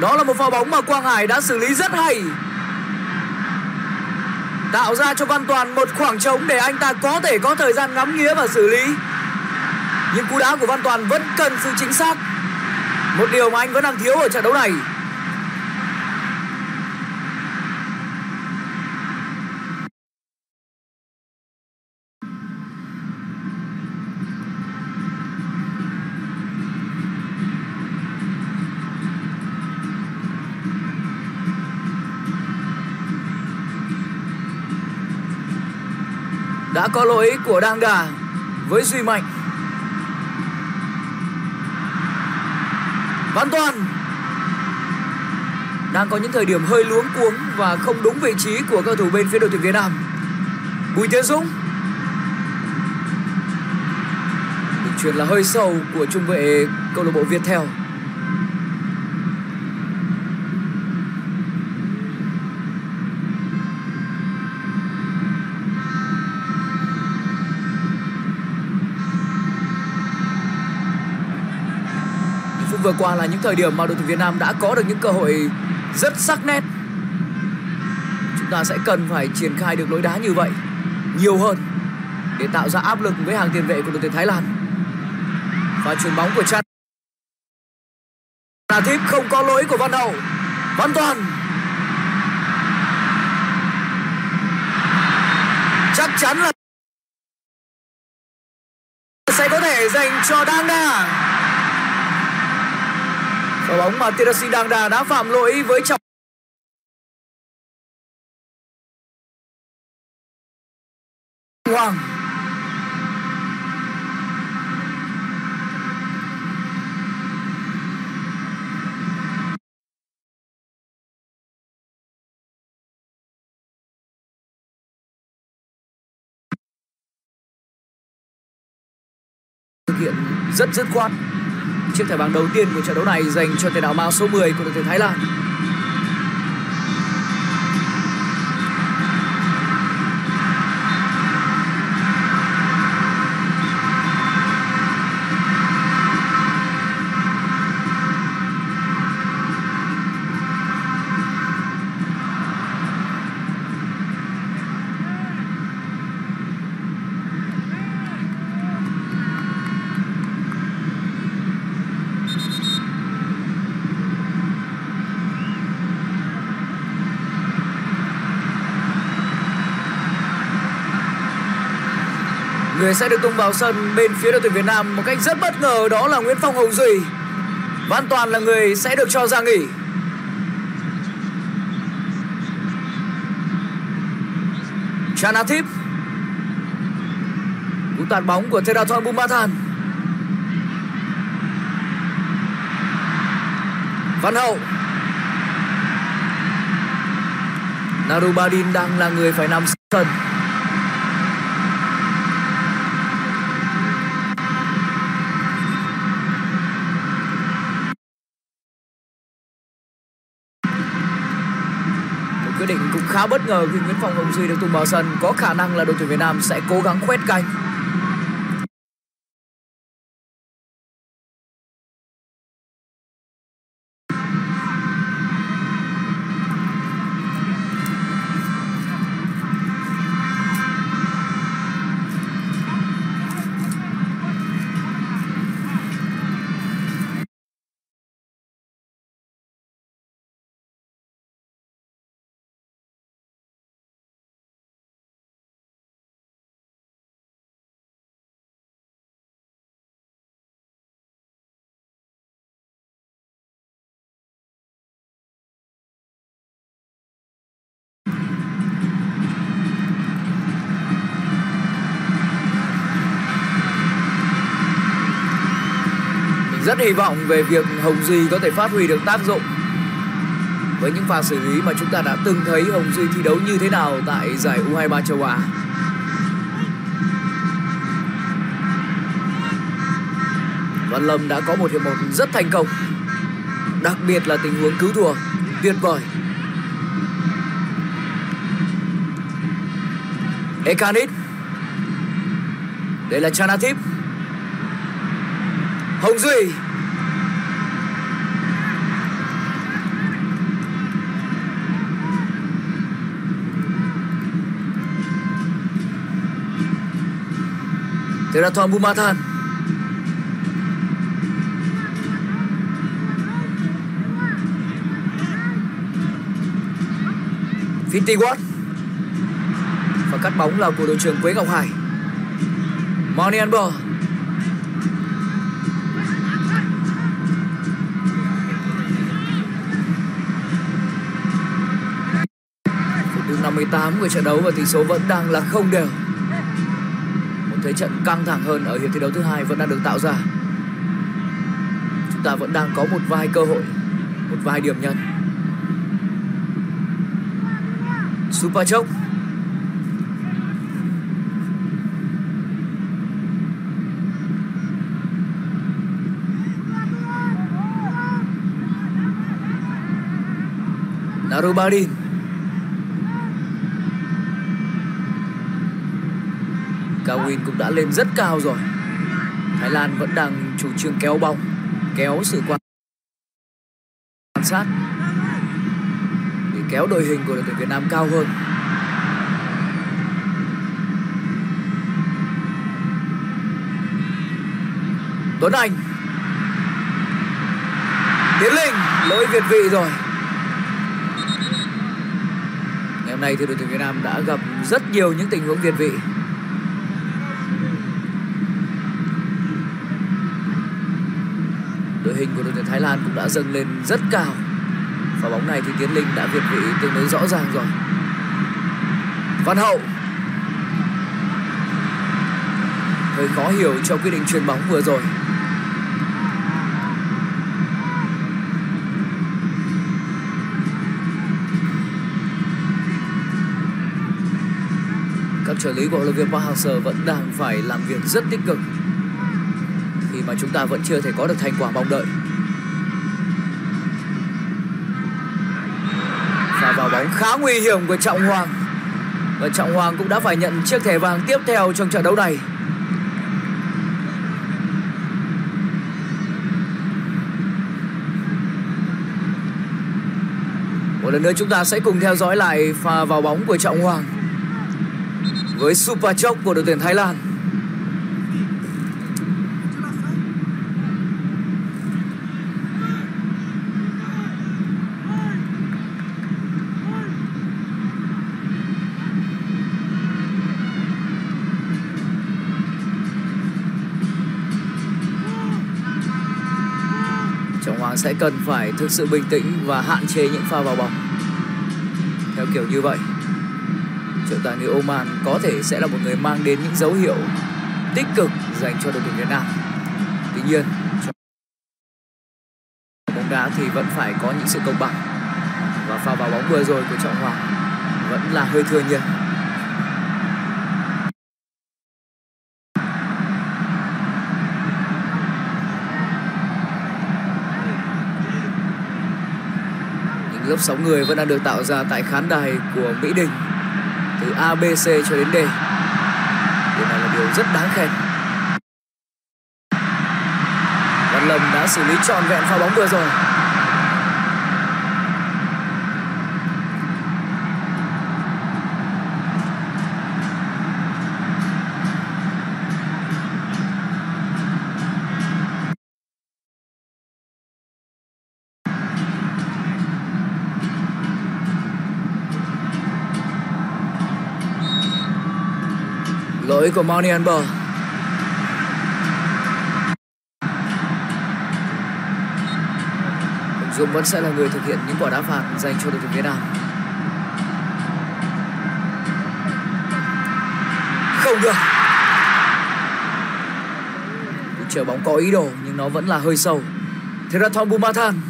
Đó là một pha bóng mà Quang Hải đã xử lý rất hay. Tạo ra cho Văn Toàn một khoảng trống để anh ta có thể có thời gian ngắm nghía và xử lý. Nhưng cú đá của Văn Toàn vẫn cần sự chính xác. Một điều mà anh vẫn đang thiếu ở trận đấu này. Đã có lỗi của Đang Đà với Duy Mạnh. Văn Toàn, đang có những thời điểm hơi luống cuống và không đúng vị trí của cầu thủ bên phía đội tuyển Việt Nam. Bùi Tiến Dũng được chuyển là hơi sâu của trung vệ câu lạc bộ Việt Theo. Vừa qua là những thời điểm mà đội tuyển Việt Nam đã có được những cơ hội rất sắc nét. Chúng ta sẽ cần phải triển khai được lối đá như vậy nhiều hơn để tạo ra áp lực với hàng tiền vệ của đội tuyển Thái Lan. Và chuyền bóng của Chan là Thíp không có lỗi của Văn Hậu. Văn Toàn chắc chắn là sẽ có thể dành cho Đăng Đa. Và bóng mà Tirasi Đăng Đà đã phạm lỗi với trọng Hoàng. Thực hiện rất dứt khoát chiếc thẻ vàng đầu tiên của trận đấu này dành cho tiền đạo mang số 10 của đội tuyển Thái Lan. Người sẽ được tung vào sân bên phía đội tuyển Việt Nam một cách rất bất ngờ, đó là Nguyễn Phong Hồng Duy. Văn Toàn là người sẽ được cho ra nghỉ. Chanathip Cú tạt bóng của Theraton Bumathan Văn Hậu Narubadin đang là người phải nằm sân khá bất ngờ khi Nguyễn Phong Hồng Duy được tung vào sân. Có khả năng là đội tuyển Việt Nam sẽ cố gắng khuét canh rất hy vọng về việc Hồng Duy có thể phát huy được tác dụng. Với những pha xử lý mà chúng ta đã từng thấy Hồng Duy thi đấu như thế nào tại giải U23 châu Á. Văn Lâm đã có một hiệp một rất thành công, Đặc biệt là tình huống cứu thua, Tuyệt vời. Ekanit Đây là Chanathip. Hồng Duy. Teraton Bumathan Fitty Watt Và cắt bóng là của đội trưởng Quế Ngọc Hải. Money Monian Ball 58 của trận đấu và tỷ số vẫn đang là không đều. Một thế trận căng thẳng hơn ở hiệp thi đấu thứ hai vẫn đang được tạo ra. Chúng ta vẫn đang có một vài cơ hội, Một vài điểm nhấn. Super Chốc Narubadin Kawin cũng đã lên rất cao rồi. Thái Lan vẫn đang chủ trương kéo bóng, Kéo sự quan sát Để kéo đội hình của đội tuyển Việt Nam cao hơn. Tuấn Anh, Tiến Linh, Lỗi Việt vị rồi. Ngày hôm nay thì đội tuyển Việt Nam đã gặp rất nhiều những tình huống việt vị. Hình của đội tuyển Thái Lan cũng đã dâng lên rất cao. Và bóng này thì Tiến Linh đã việt vị tương đối rõ ràng rồi. Văn Hậu hơi khó hiểu cho quyết định chuyền bóng vừa rồi. Các trợ lý của huấn luyện viên Park Hang-seo vẫn đang phải làm việc rất tích cực mà chúng ta vẫn chưa thể có được thành quả mong đợi. pha vào bóng khá nguy hiểm của Trọng Hoàng. Và Trọng Hoàng cũng đã phải nhận chiếc thẻ vàng tiếp theo trong trận đấu này. Một lần nữa chúng ta sẽ cùng theo dõi lại pha vào bóng của Trọng Hoàng với Super Chốc của đội tuyển Thái Lan. Trọng Hoàng sẽ cần phải thực sự bình tĩnh và hạn chế những pha vào bóng. Theo kiểu như vậy trọng tài người Oman có thể sẽ là một người mang đến những dấu hiệu tích cực dành cho đội tuyển Việt Nam. Tuy nhiên, trong bóng đá thì vẫn phải có những sự công bằng. Và pha vào bóng vừa rồi của Trọng Hoàng vẫn là hơi thừa nhiệt. Lớp sóng người vẫn đang được tạo ra tại khán đài của Mỹ Đình từ A, B, C cho đến D. Điều này là điều rất đáng khen. Văn Lâm đã xử lý trọn vẹn pha bóng vừa rồi. Lỗi của Moni Amber Dũng vẫn sẽ là người thực hiện những quả đá phạt dành cho đội tuyển Việt Nam. Không được. Chờ bóng có ý đồ, nhưng nó vẫn là hơi sâu. Theraton Bumathan